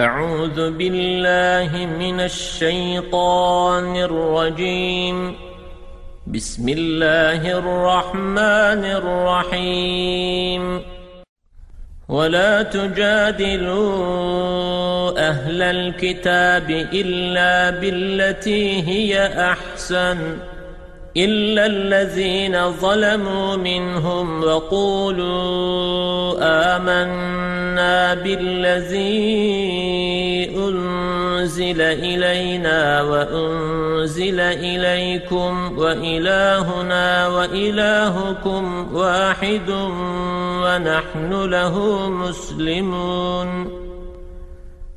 أعوذ بالله من الشيطان الرجيم. بسم الله الرحمن الرحيم. ولا تجادلوا أهل الكتاب إلا بالتي هي أحسن. إلا الذين ظلموا منهم وقولوا آمنا بالذي أنزل إلينا وأنزل إليكم وإلهنا وإلهكم واحد ونحن له مسلمون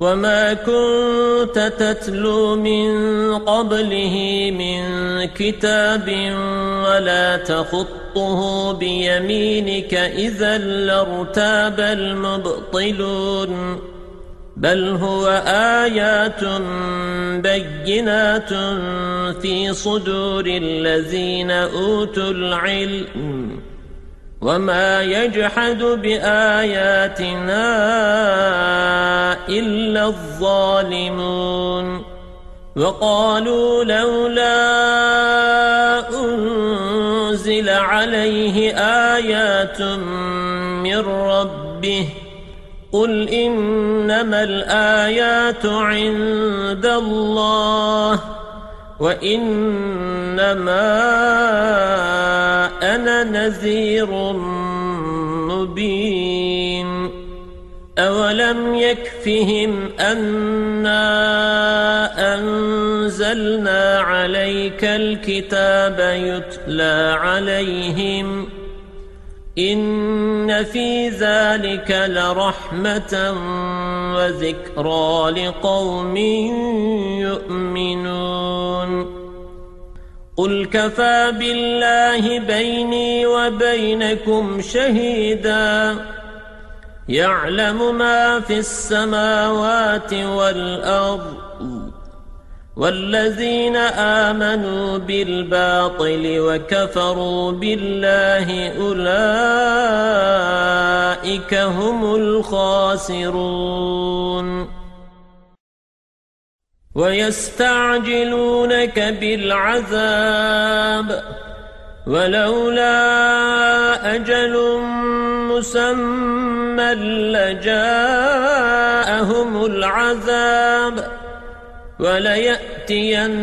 وما كنت تتلو من قبله من كتاب ولا تخطه بيمينك إذا لارتاب المبطلون بل هو آيات بينات في صدور الذين أوتوا العلم وما يجحد بآياتنا إلا الظالمون وقالوا لولا أنزل عليه آيات من ربه قل إنما الآيات عند الله وإنما أنا نذير مبين. أولم يكفهم أنا أنزلنا عليك الكتاب يتلى عليهم إن في ذلك لرحمة وذكرى لقوم يؤمنون. قل كفى بالله بيني وبينكم شهيدا يعلم ما في السماوات والأرض والذين آمنوا بالباطل وكفروا بالله أولئك هم الخاسرون ويستعجلونك بالعذاب ولولا أجل مسمى لجاءهم العذاب وليأتينهم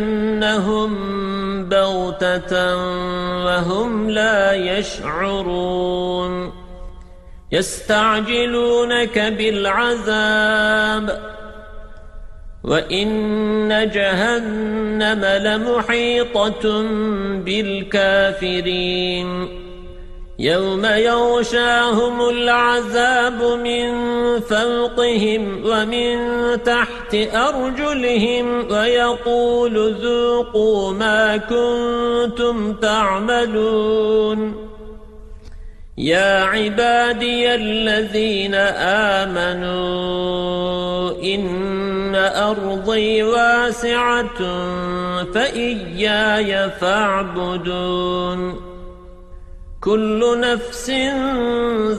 بغتة وهم لا يشعرون يستعجلونك بالعذاب وَإِنَّ جَهَنَّمَ لَمُحِيطَةٌ بِالْكَافِرِينَ يَوْمَ يَغْشَاهُمُ الْعَذَابُ مِنْ فَوْقِهِمْ وَمِنْ تَحْتِ أَرْجُلِهِمْ وَيَقُولُ ذُوقُوا مَا كُنْتُمْ تَعْمَلُونَ يَا عِبَادِيَ الَّذِينَ آمَنُوا إِنَّ أَرْضِي وَاسِعَةٌ فَإِيَّايَ فَاعْبُدُونِ. كُلُّ نَفْسٍ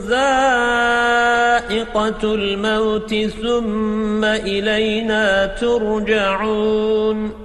ذَائِقَةُ الْمَوْتِ ثُمَّ إِلَيْنَا تُرْجَعُونَ.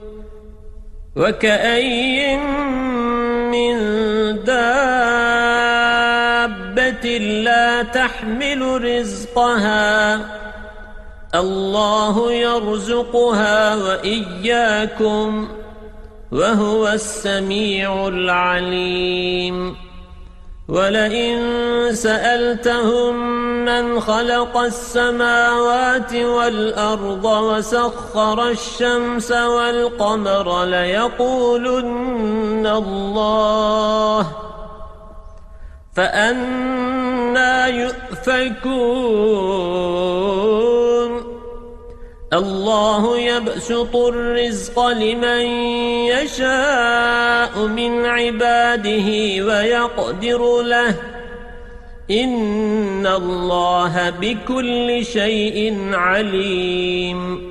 وكأي من دابة لا تحمل رزقها. الله يرزقها وإياكم وهو السميع العليم. ولئن سألتهم من خلق السماوات والأرض وسخر الشمس والقمر ليقولن الله فأنا يؤفكون. الله يبسط الرزق لمن يشاء من عباده ويقدر له. إن الله بكل شيء عليم.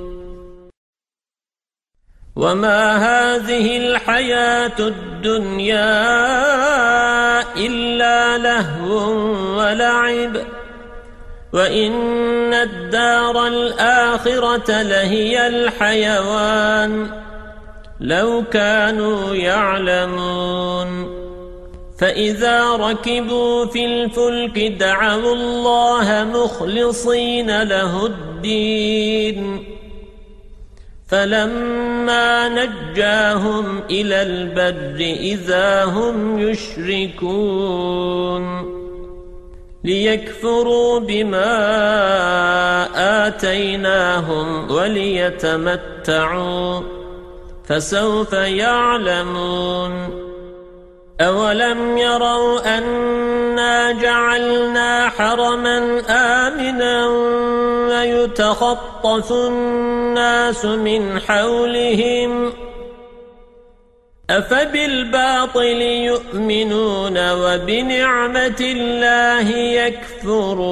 وما هذه الحياة الدنيا إلا لهو ولعب وإن الدار الآخرة لهي الحيوان لو كانوا يعلمون فإذا ركبوا في الفلك دعوا الله مخلصين له الدين فلما نجاهم إلى البر إذا هم يشركون ليكفروا بما آتيناهم وليتمتعوا فسوف يعلمون أولم يروا أنا جعلنا حرما آمنا ويتخطف الناس من حولهم أفبالباطل يؤمنون وبنعمة الله يكفرون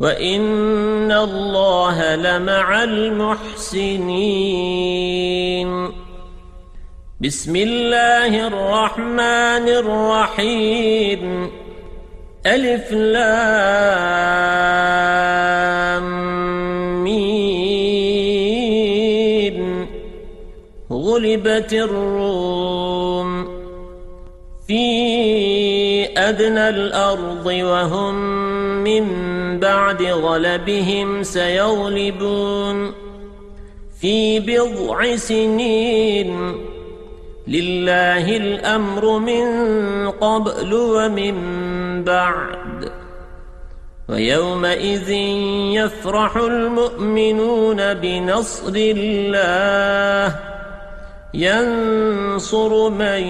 وَإِنَّ اللَّهَ لَمَعَ الْمُحْسِنِينَ بسم الله الرحمن الرحيم ألف لام مين غلبت الروم في أدنى الأرض وهم من بعد غلبهم سيغلبون في بضع سنين. لله الأمر من قبل ومن بعد. ويومئذ يفرح المؤمنون بنصر الله. ينصر من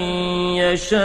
يشاء.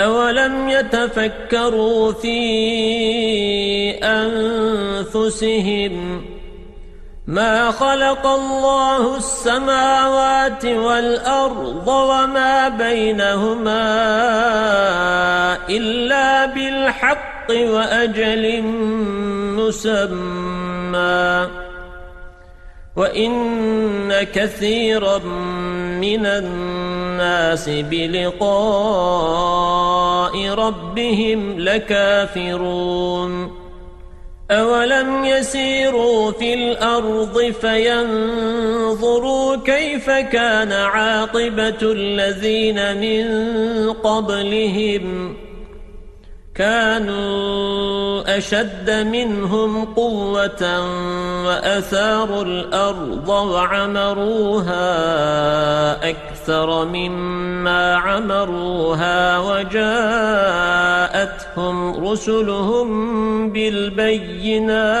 أولم يتفكروا في أنفسهم ما خلق الله السماوات والأرض وما بينهما إلا بالحق وأجل مسمى وَإِنَّ كَثِيرًا مِنَ النَّاسِ بِلِقَاءِ رَبِّهِمْ لَكَافِرُونَ. أَوَلَمْ يَسِيرُوا فِي الْأَرْضِ فَيَنْظُرُوا كَيْفَ كَانَ عَاقِبَةُ الَّذِينَ مِنْ قَبْلِهِمْ كانوا أشد منهم قوة وأثاروا الأرض وعمروها أكثر مما عمروها وجاءتهم رسلهم بالبينات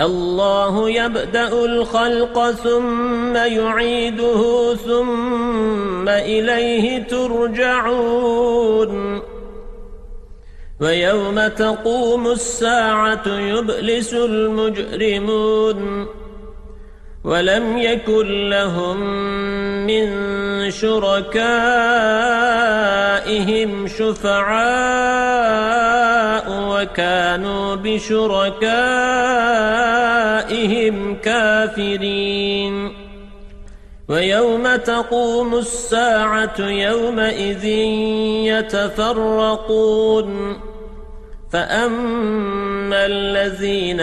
الله يبدأ الخلق ثم يعيده ثم إليه ترجعون. ويوم تقوم الساعة يبلس المجرمون. ولم يكن لهم من شركائهم شفعاء وكانوا بشركائهم كافرين. ويوم تقوم الساعة يومئذ يتفرقون. فأما الذين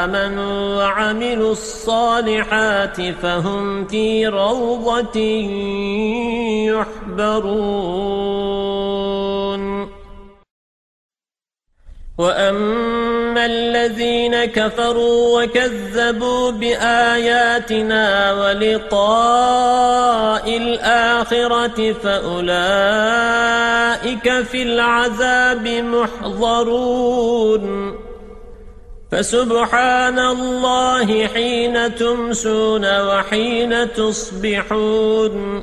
آمنوا وعملوا الصالحات فهم في روضة يحبرون وأما الذين كفروا وكذبوا بآياتنا ولقاء الآخرة فأولئك في العذاب محضرون فسبحان الله حين تمسون وحين تصبحون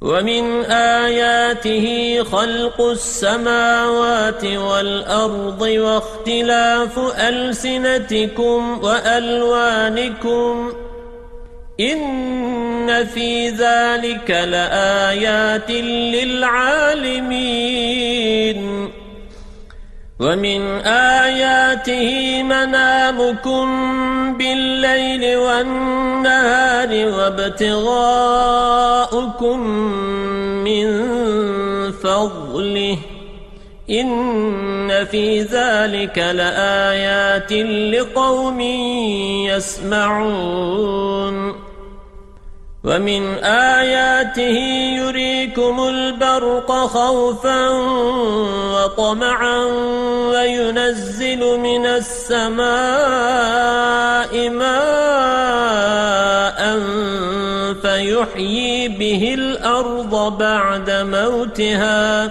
ومن آياته خلق السماوات والأرض واختلاف ألسنتكم وألوانكم إن في ذلك لآيات للعالمين ومن آياته منامكم بالليل والنهار وابتغاؤكم من فضله إن في ذلك لآيات لقوم يسمعون ومن آياته يريكم البرق خوفا وطمعا وينزل من السماء ماء فيحيي به الأرض بعد موتها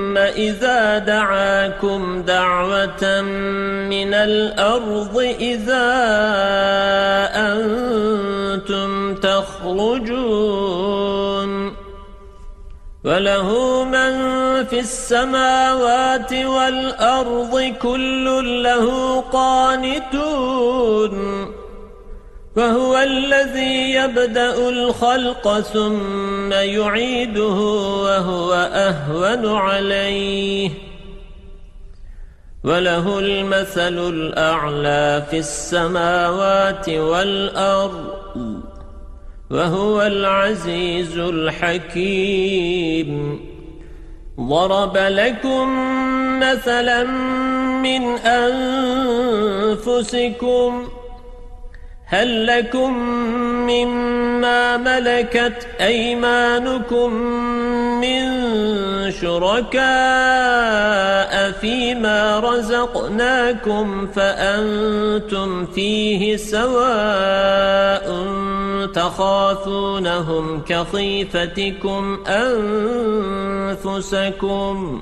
إذا دعاكم دعوة من الأرض إذا أنتم تخرجون وله من في السماوات والأرض كل له قانتون فهو الذي يبدأ الخلق ثم يعيده وهو أهون عليه. وله المثل الأعلى في السماوات والأرض وهو العزيز الحكيم. ضرب لكم مثلا من أنفسكم هل لكم مما ملكت أيمانكم من شركاء فيما رزقناكم فأنتم فيه سواء تخافونهم كخيفتكم أنفسكم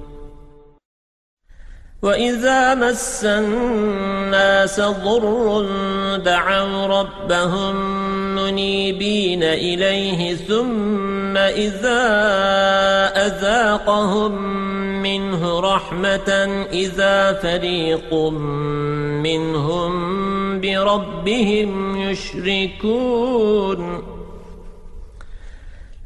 وإذا مس الناس ضر دعوا ربهم منيبين إليه ثم إذا أذاقهم منه رحمة إذا فريق منهم بربهم يشركون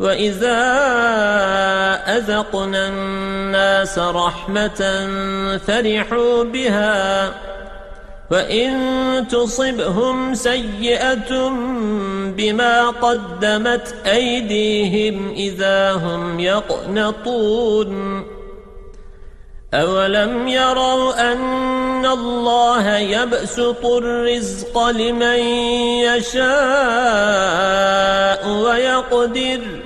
وَإِذَا أَذَقْنَا النَّاسَ رَحْمَةً فَرِحُوا بِهَا وَإِن تُصِبْهُمْ سَيِّئَةٌ بِمَا قَدَّمَتْ أَيْدِيهِمْ إِذَا هُمْ يَقْنَطُونَ أَوَلَمْ يَرَوْا أَنَّ اللَّهَ يَبْسُطُ الرِّزْقَ لِمَن يَشَاءُ وَيَقْدِرُ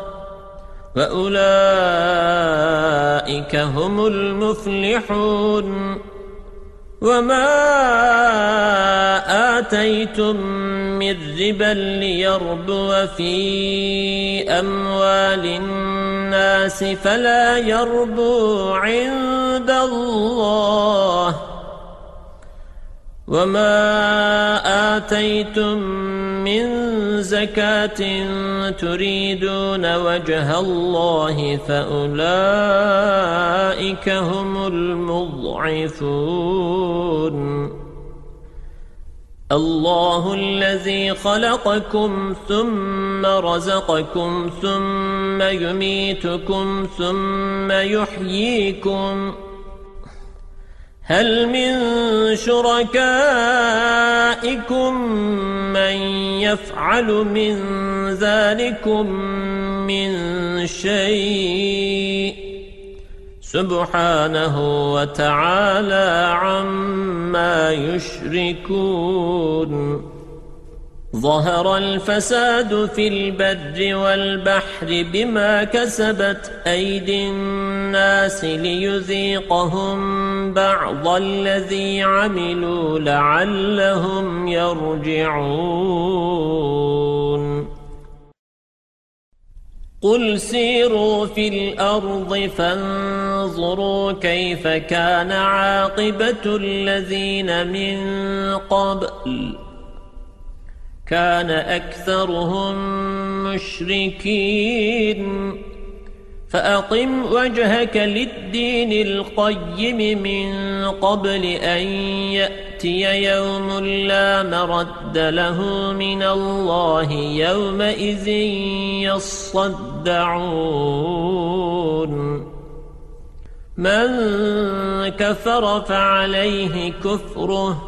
وأولئك هم المفلحون وما آتيتم من ربا ليربو في أموال الناس فلا يربو عند الله وما آتيتم من زكاة تريدون وجه الله فأولئك هم المضعفون الله الذي خلقكم ثم رزقكم ثم يميتكم ثم يحييكم هل من شركائكم من يفعل من ذلكم من شيء؟ سبحانه وتعالى عما يشركون. ظهر الفساد في البر والبحر بما كسبت أيدي الناس ليذيقهم بعض الذي عملوا لعلهم يرجعون. قل سيروا في الأرض فانظروا كيف كان عاقبة الذين من قبل. كان أكثرهم مشركين. فأقم وجهك للدين القيم من قبل أن يأتي يوم لا مرد له من الله يومئذ يصدعون. من كفر فعليه كفره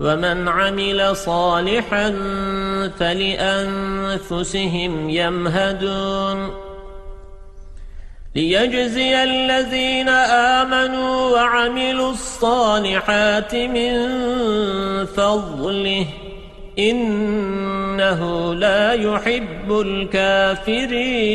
ومن عمل صالحا فلأنفسهم يمهدون. ليجزي الذين آمنوا وعملوا الصالحات من فضله. إنه لا يحب الكافرين.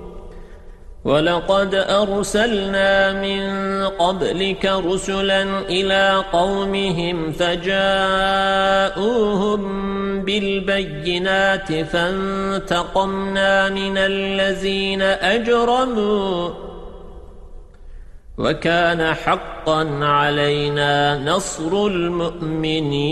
ولقد أرسلنا من قبلك رسلا إلى قومهم فجاءوهم بالبينات فانتقمنا من الذين أجرموا وكان حقا علينا نصر المؤمنين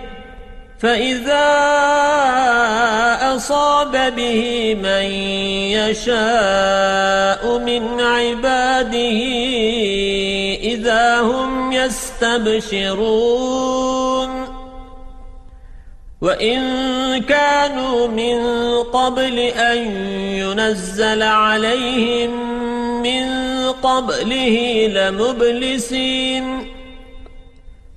فإذا أصاب به من يشاء من عباده إذا هم يستبشرون. وإن كانوا من قبل أن ينزل عليهم من قبله لمبلسين.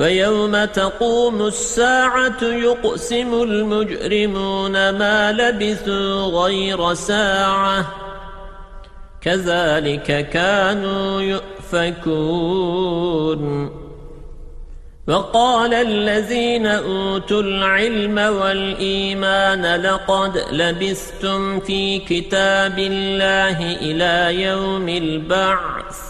ويوم تقوم الساعة يقسم المجرمون ما لبثوا غير ساعة. كذلك كانوا يؤفكون. وقال الذين أوتوا العلم والإيمان لقد لبثتم في كتاب الله إلى يوم البعث.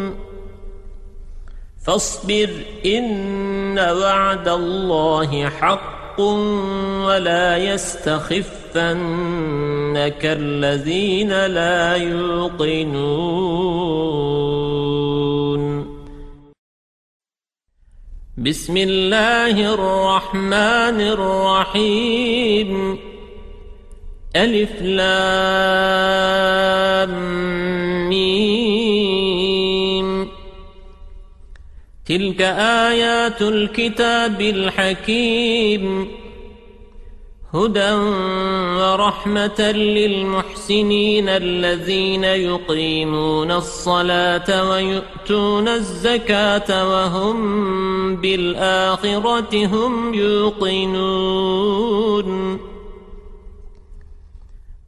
فاصبر إن وعد الله حق ولا يستخفنك الذين لا يوقنون. بسم الله الرحمن الرحيم. ألف لام ميم. تلك آيات الكتاب الحكيم. هدى ورحمة للمحسنين الذين يقيمون الصلاة ويؤتون الزكاة وهم بالآخرة هم يوقنون.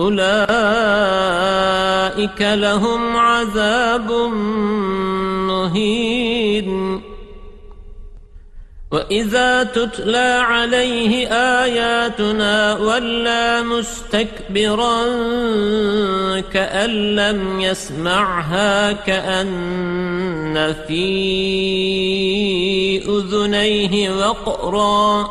أولئك لهم عذاب مهين. وَإِذَا تُتْلَى عَلَيْهِ آيَاتُنَا وَلَّى مُسْتَكْبِرًا كَأَن لَّمْ يَسْمَعْهَا كَأَنَّ فِي أُذُنَيْهِ وَقْرًا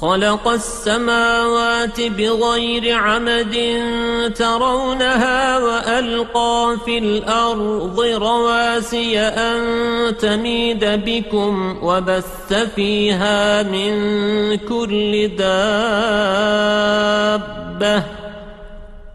خلق السماوات بغير عمد ترونها وألقى في الأرض رواسي أن تميد بكم وبث فيها من كل دابة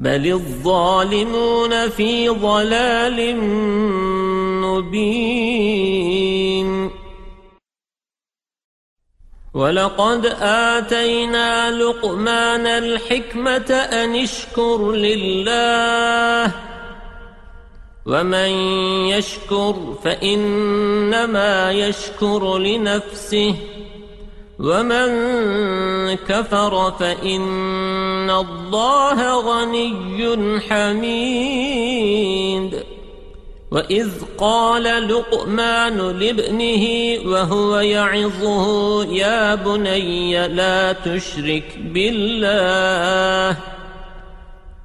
بل الظالمون في ضلال مبين ولقد آتينا لقمان الحكمة أن اشكر لله ومن يشكر فإنما يشكر لنفسه ومن كفر فإن الله غني حميد وإذ قال لقمان لابنه وهو يعظه يا بني لا تشرك بالله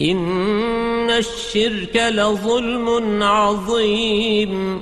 إن الشرك لظلم عظيم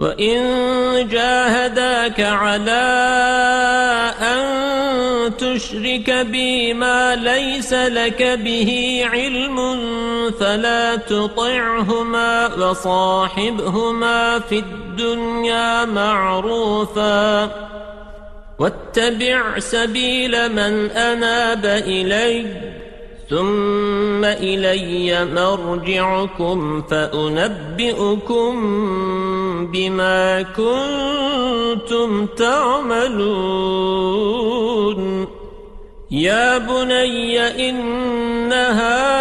وإن جاهداك على أن تشرك بي ما ليس لك به علم فلا تطعهما وصاحبهما في الدنيا معروفا واتبع سبيل من أناب إليّ ثم إلي مرجعكم فأنبئكم بما كنتم تعملون. يا بني إنها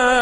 إن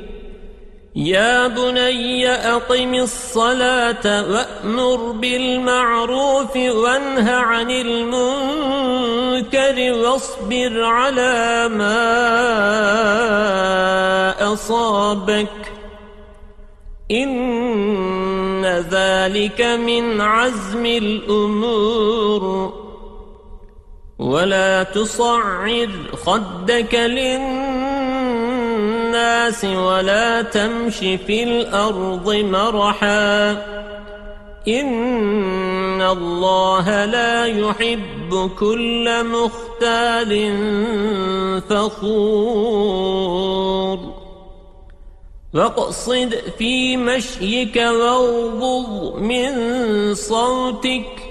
يا بني أقم الصلاة وأمر بالمعروف وانه عن المنكر واصبر على ما أصابك. إن ذلك من عزم الأمور. ولا تصعر خدك للناس ولا تمش في الأرض مرحا. إن الله لا يحب كل مختال فخور. واقصد في مشيك واغضض من صوتك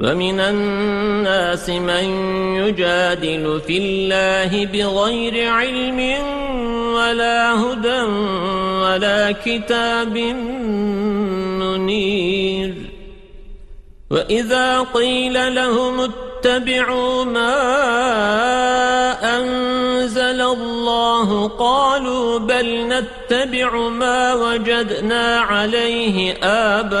ومن الناس من يجادل في الله بغير علم ولا هدى ولا كتاب منير. وإذا قيل لهم اتبعوا ما أنزل الله قالوا بل نتبع ما وجدنا عليه آباءنا.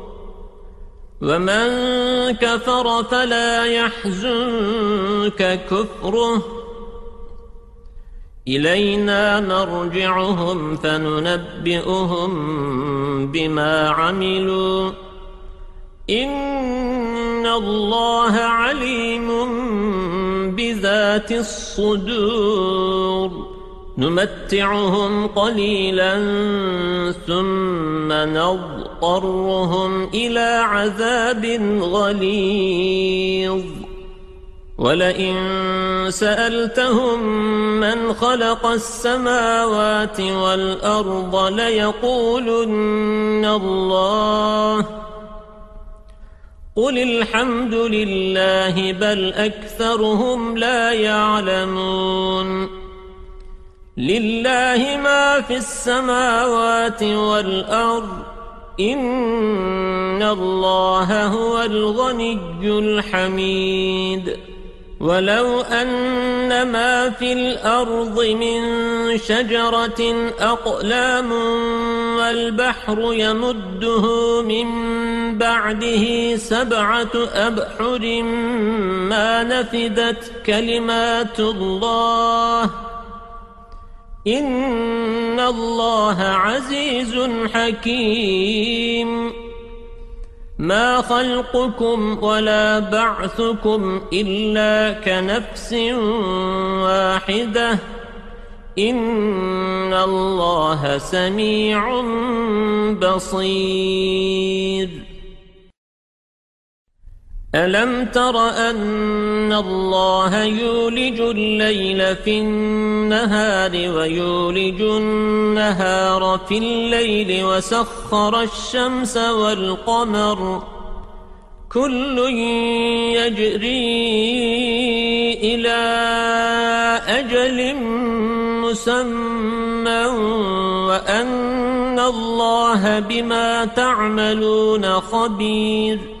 ومن كفر فلا يحزنك كفره إلينا مرجعهم فننبئهم بما عملوا إن الله عليم بذات الصدور نمتعهم قليلا ثم نضطرهم إلى عذاب غليظ. ولئن سألتهم من خلق السماوات والأرض ليقولن الله. قل الحمد لله بل أكثرهم لا يعلمون. لله ما في السماوات والأرض إن الله هو الغني الحميد. ولو أن ما في الأرض من شجرة أقلام والبحر يمده من بعده سبعة أبحر ما نفدت كلمات الله إن الله عزيز حكيم. ما خلقكم ولا بعثكم إلا كنفس واحدة. إن الله سميع بصير. ألم تر أن الله يولج الليل في النهار ويولج النهار في الليل وسخر الشمس والقمر كل يجري إلى أجل مسمى وأن الله بما تعملون خبير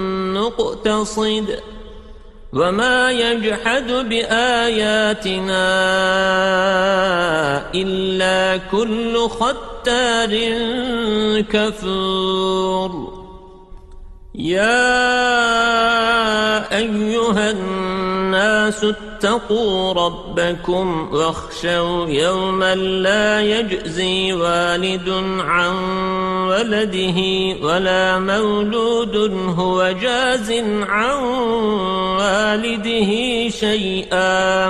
مقتصد وما يجحد بآياتنا إلا كل ختار كفور. يا أيها الناس ربكم واخشوا يوما لا يجزي والد عن ولده ولا مولود هو جاز عن والده شيئا.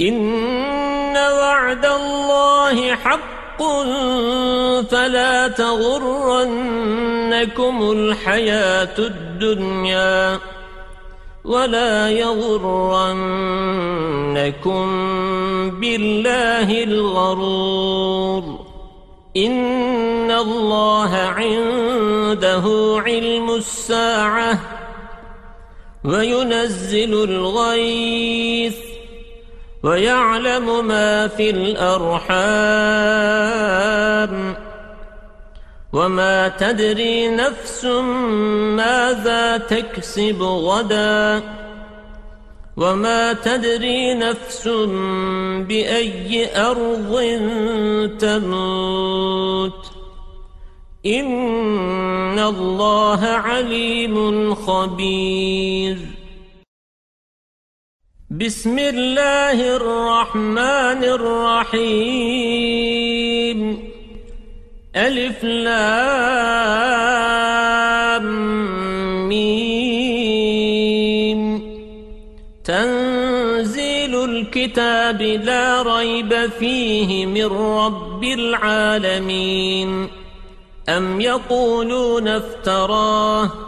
إن وعد الله حق فلا تغرنكم الحياة الدنيا. ولا يغرنكم بالله الغرور. إن الله عنده علم الساعة وينزل الغيث ويعلم ما في الأرحام. وما تدري نفس ماذا تكسب غدا وما تدري نفس بأي أرض تموت إن الله عليم خبير بسم الله الرحمن الرحيم ألف لام ميم. تنزيل الكتاب لا ريب فيه من رب العالمين. أم يقولون افتراه؟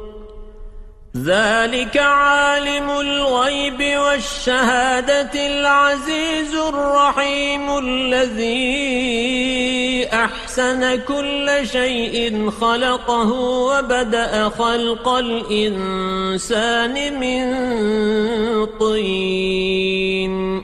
ذلك عالم الغيب والشهادة العزيز الرحيم الذي أحسن كل شيء خلقه وبدأ خلق الإنسان من طين.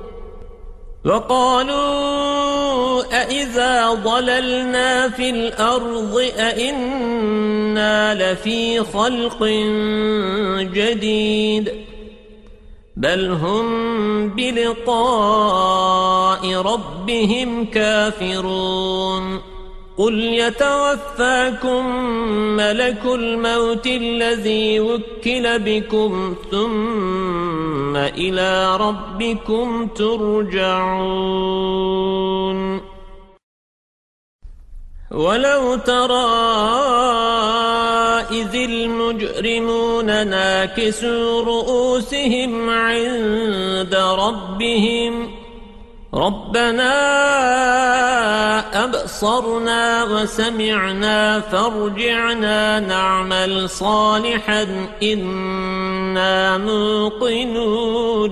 وقالوا أئذا ضللنا في الأرض أئنا لفي خلق جديد بل هم بلقاء ربهم كافرون قل يتوفاكم ملك الموت الذي وكل بكم ثم إلى ربكم ترجعون ولو ترى إذ المجرمون ناكسوا رؤوسهم عند ربهم ربنا أبصرنا وسمعنا فارجعنا نعمل صالحا إنا موقنون.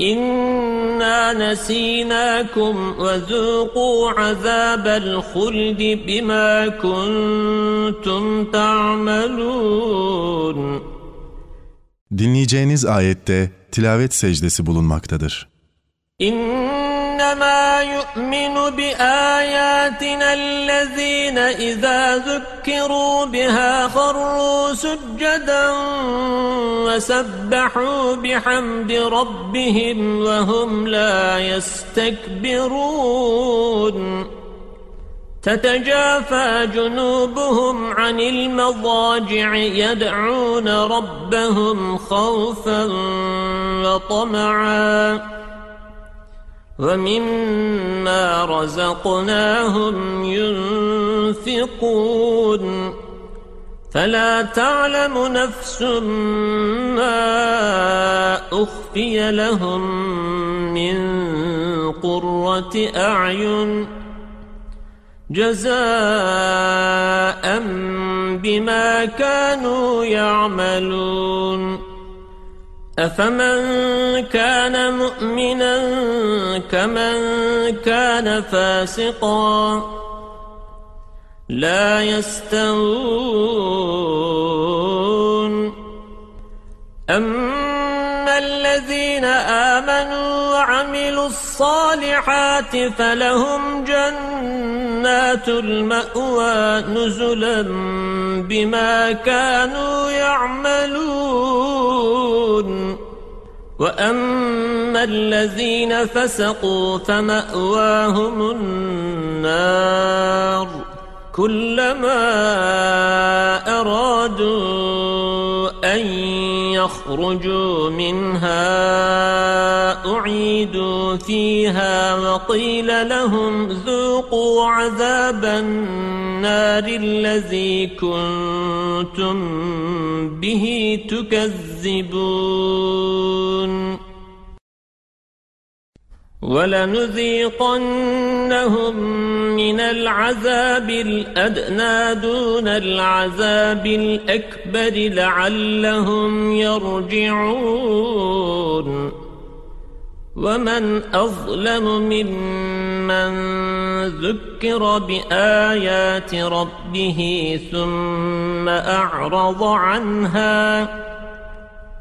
إنا نسيناكم وذوقوا عذاب الخلد بما كنتم تعملون Dinleyeceğiniz ayette tilavet secdesi bulunmaktadır. إنما يؤمن بآياتنا الذين إذا ذكروا بها خروا سجدا وسبحوا بحمد ربهم وهم لا يستكبرون. تتجافى جنوبهم عن المضاجع يدعون ربهم خوفا وطمعا. ومما رزقناهم ينفقون فلا تعلم نفس ما أخفي لهم من قرة أعين جزاء بما كانوا يعملون أفمن كان مؤمنا كمن كان فاسقا لا يستوون. أما الذين آمنوا وعملوا الصالحات فلهم جنات المأوى نزلا بما كانوا يعملون. وأما الذين فسقوا فمأواهم النار كلما أرادوا يخرجوا منها أعيدوا فيها وقيل لهم ذوقوا عذاب النار الذي كنتم به تكذبون ولنذيقنهم من العذاب الأدنى دون العذاب الأكبر لعلهم يرجعون. ومن أظلم ممن ذكر بآيات ربه ثم أعرض عنها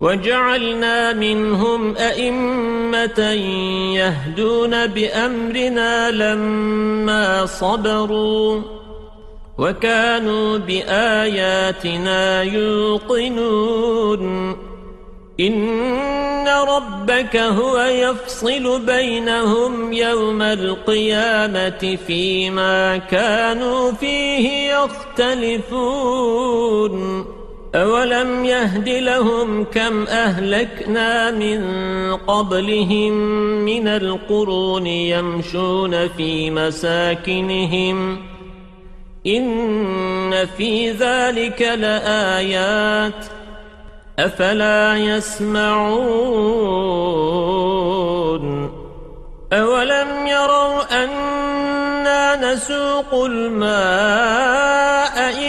وجعلنا منهم أئمة يهدون بأمرنا لما صبروا وكانوا بآياتنا يوقنون. إن ربك هو يفصل بينهم يوم القيامة فيما كانوا فيه يختلفون. أولم يهد لهم كم أهلكنا من قبلهم من القرون يمشون في مساكنهم إن في ذلك لآيات أفلا يسمعون أولم يروا أنا نسوق الماء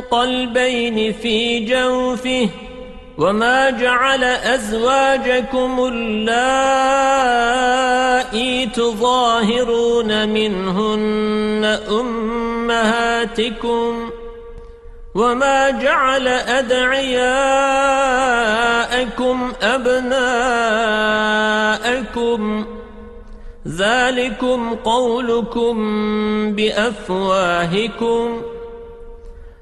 قلبين في جوفه وما جعل أزواجكم اللائي تظاهرون منهن أمهاتكم وما جعل أدعياءكم أبناءكم ذلكم قولكم بأفواهكم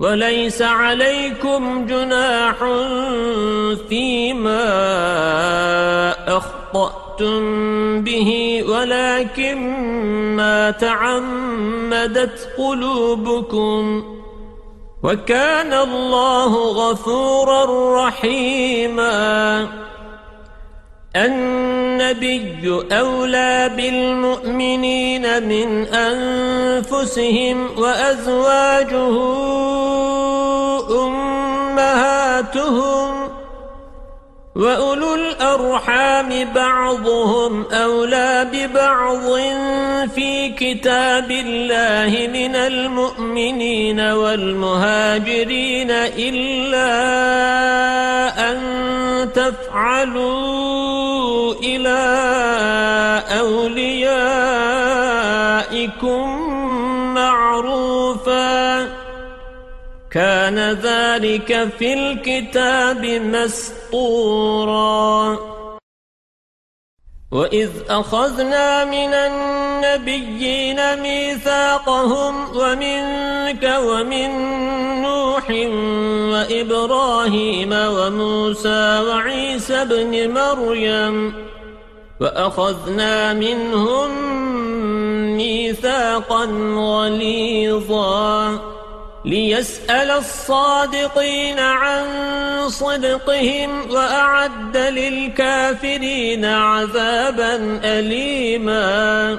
وليس عليكم جناح فيما أخطأتم به ولكن ما تعمدت قلوبكم. وكان الله غفورا رحيما. النبي أولى بالمؤمنين من أنفسهم وأزواجه أمهاتهم وأولو الأرحام بعضهم أولى ببعض في كتاب الله من المؤمنين والمهاجرين إلا أن تفعلوا أوليائكم معروفا. كان ذلك في الكتاب مسطورا. وإذ أخذنا من النبيين ميثاقهم ومنك ومن نوح وإبراهيم وموسى وعيسى بن مريم وأخذنا منهم ميثاقا غليظا ليسأل الصادقين عن صدقهم وأعد للكافرين عذابا أليما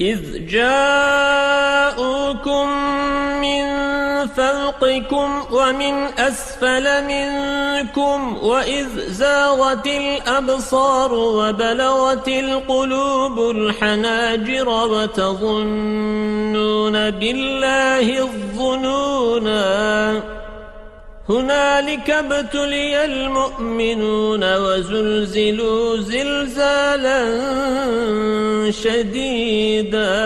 إذ جاءوكم من فوقكم ومن أسفل منكم وإذ زاغت الأبصار وبلغت القلوب الحناجر وتظنون بالله الظنونا هنالك ابتلي المؤمنون وزلزلوا زلزالا شديدا.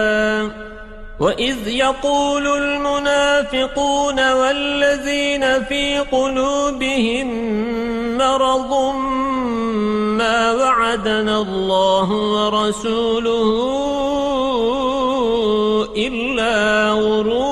وإذ يقول المنافقون والذين في قلوبهم مرض ما وعدنا الله ورسوله إلا غرورا.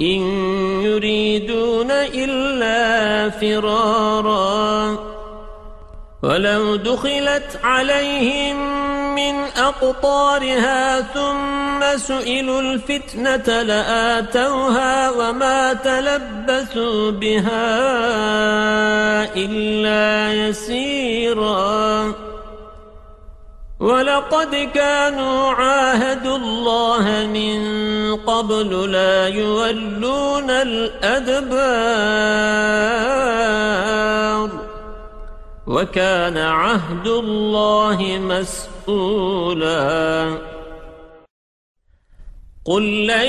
إن يريدون إلا فرارا. ولو دخلت عليهم من أقطارها ثم سئلوا الفتنة لآتوها وما تلبثوا بها إلا يسيراً. ولقد كانوا عاهدوا الله من قبل لا يولون الأدبار. وكان عهد الله مسؤولا. قل لن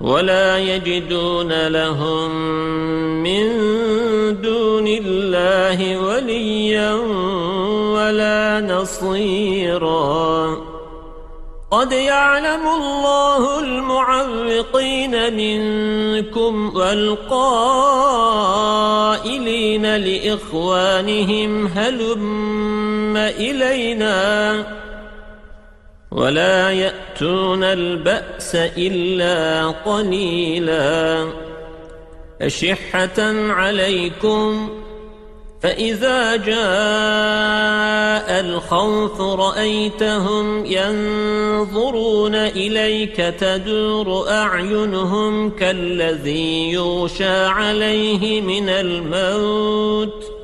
ولا يجدون لهم من دون الله وليا ولا نصيراً. قد يعلم الله المعوقين منكم والقائلين لإخوانهم هلم إلينا؟ ولا يأتون البأس إلا قليلا. أشحة عليكم فإذا جاء الخوف رأيتهم ينظرون إليك تدور أعينهم كالذي يوشى عليه من الموت.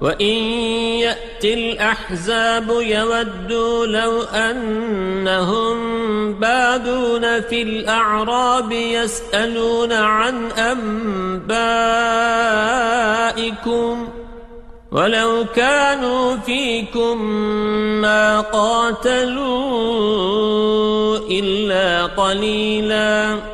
وَإِن يَأْتِ الْأَحْزَابُ يَوَدُّوا لَوْ أَنَّهُمْ بَادُونَ فِي الْأَعْرَابِ يَسْأَلُونَ عَنْ أَنْبَائِكُمْ وَلَوْ كَانُوا فِيكُمْ مَا قَاتَلُوا إِلَّا قَلِيلًا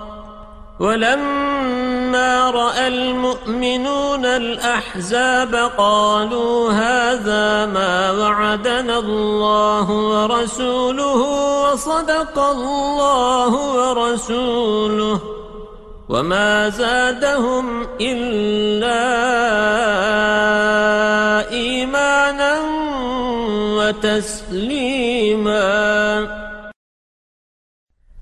ولما رأى المؤمنون الأحزاب قالوا هذا ما وعدنا الله ورسوله وصدق الله ورسوله وما زادهم إلا إيمانا وتسليما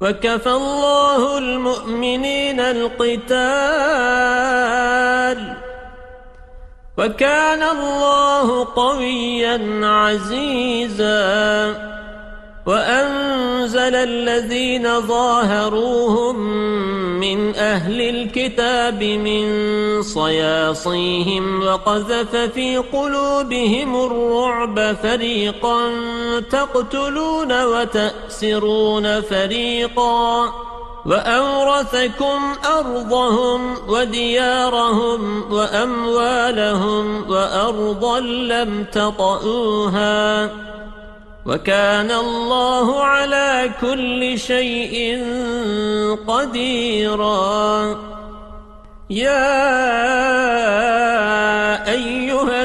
وكفى الله المؤمنين القتال وكان الله قويا عزيزا وأنزل الذين ظاهروهم من أهل الكتاب من صياصيهم وقذف في قلوبهم الرعب فريقا تقتلون وتأسرون فريقا وأورثكم أرضهم وديارهم وأموالهم وأرضا لم تطئوها وكان الله على كل شيء قديرا. يا أيها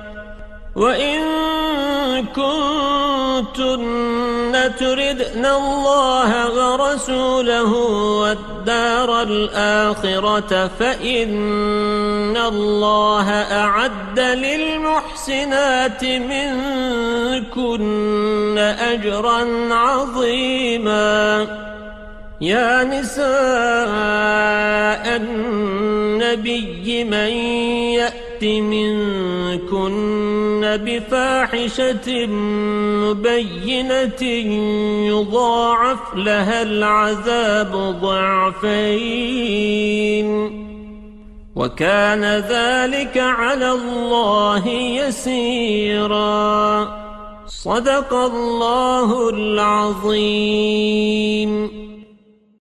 وإن كنتن تردن الله ورسوله والدار الآخرة فإن الله أعد للمحسنات منكن أجرا عظيما يا نساء النبي من منكن بفاحشة مبينة يضاعف لها العذاب ضعفين. وكان ذلك على الله يسيرا. صدق الله العظيم.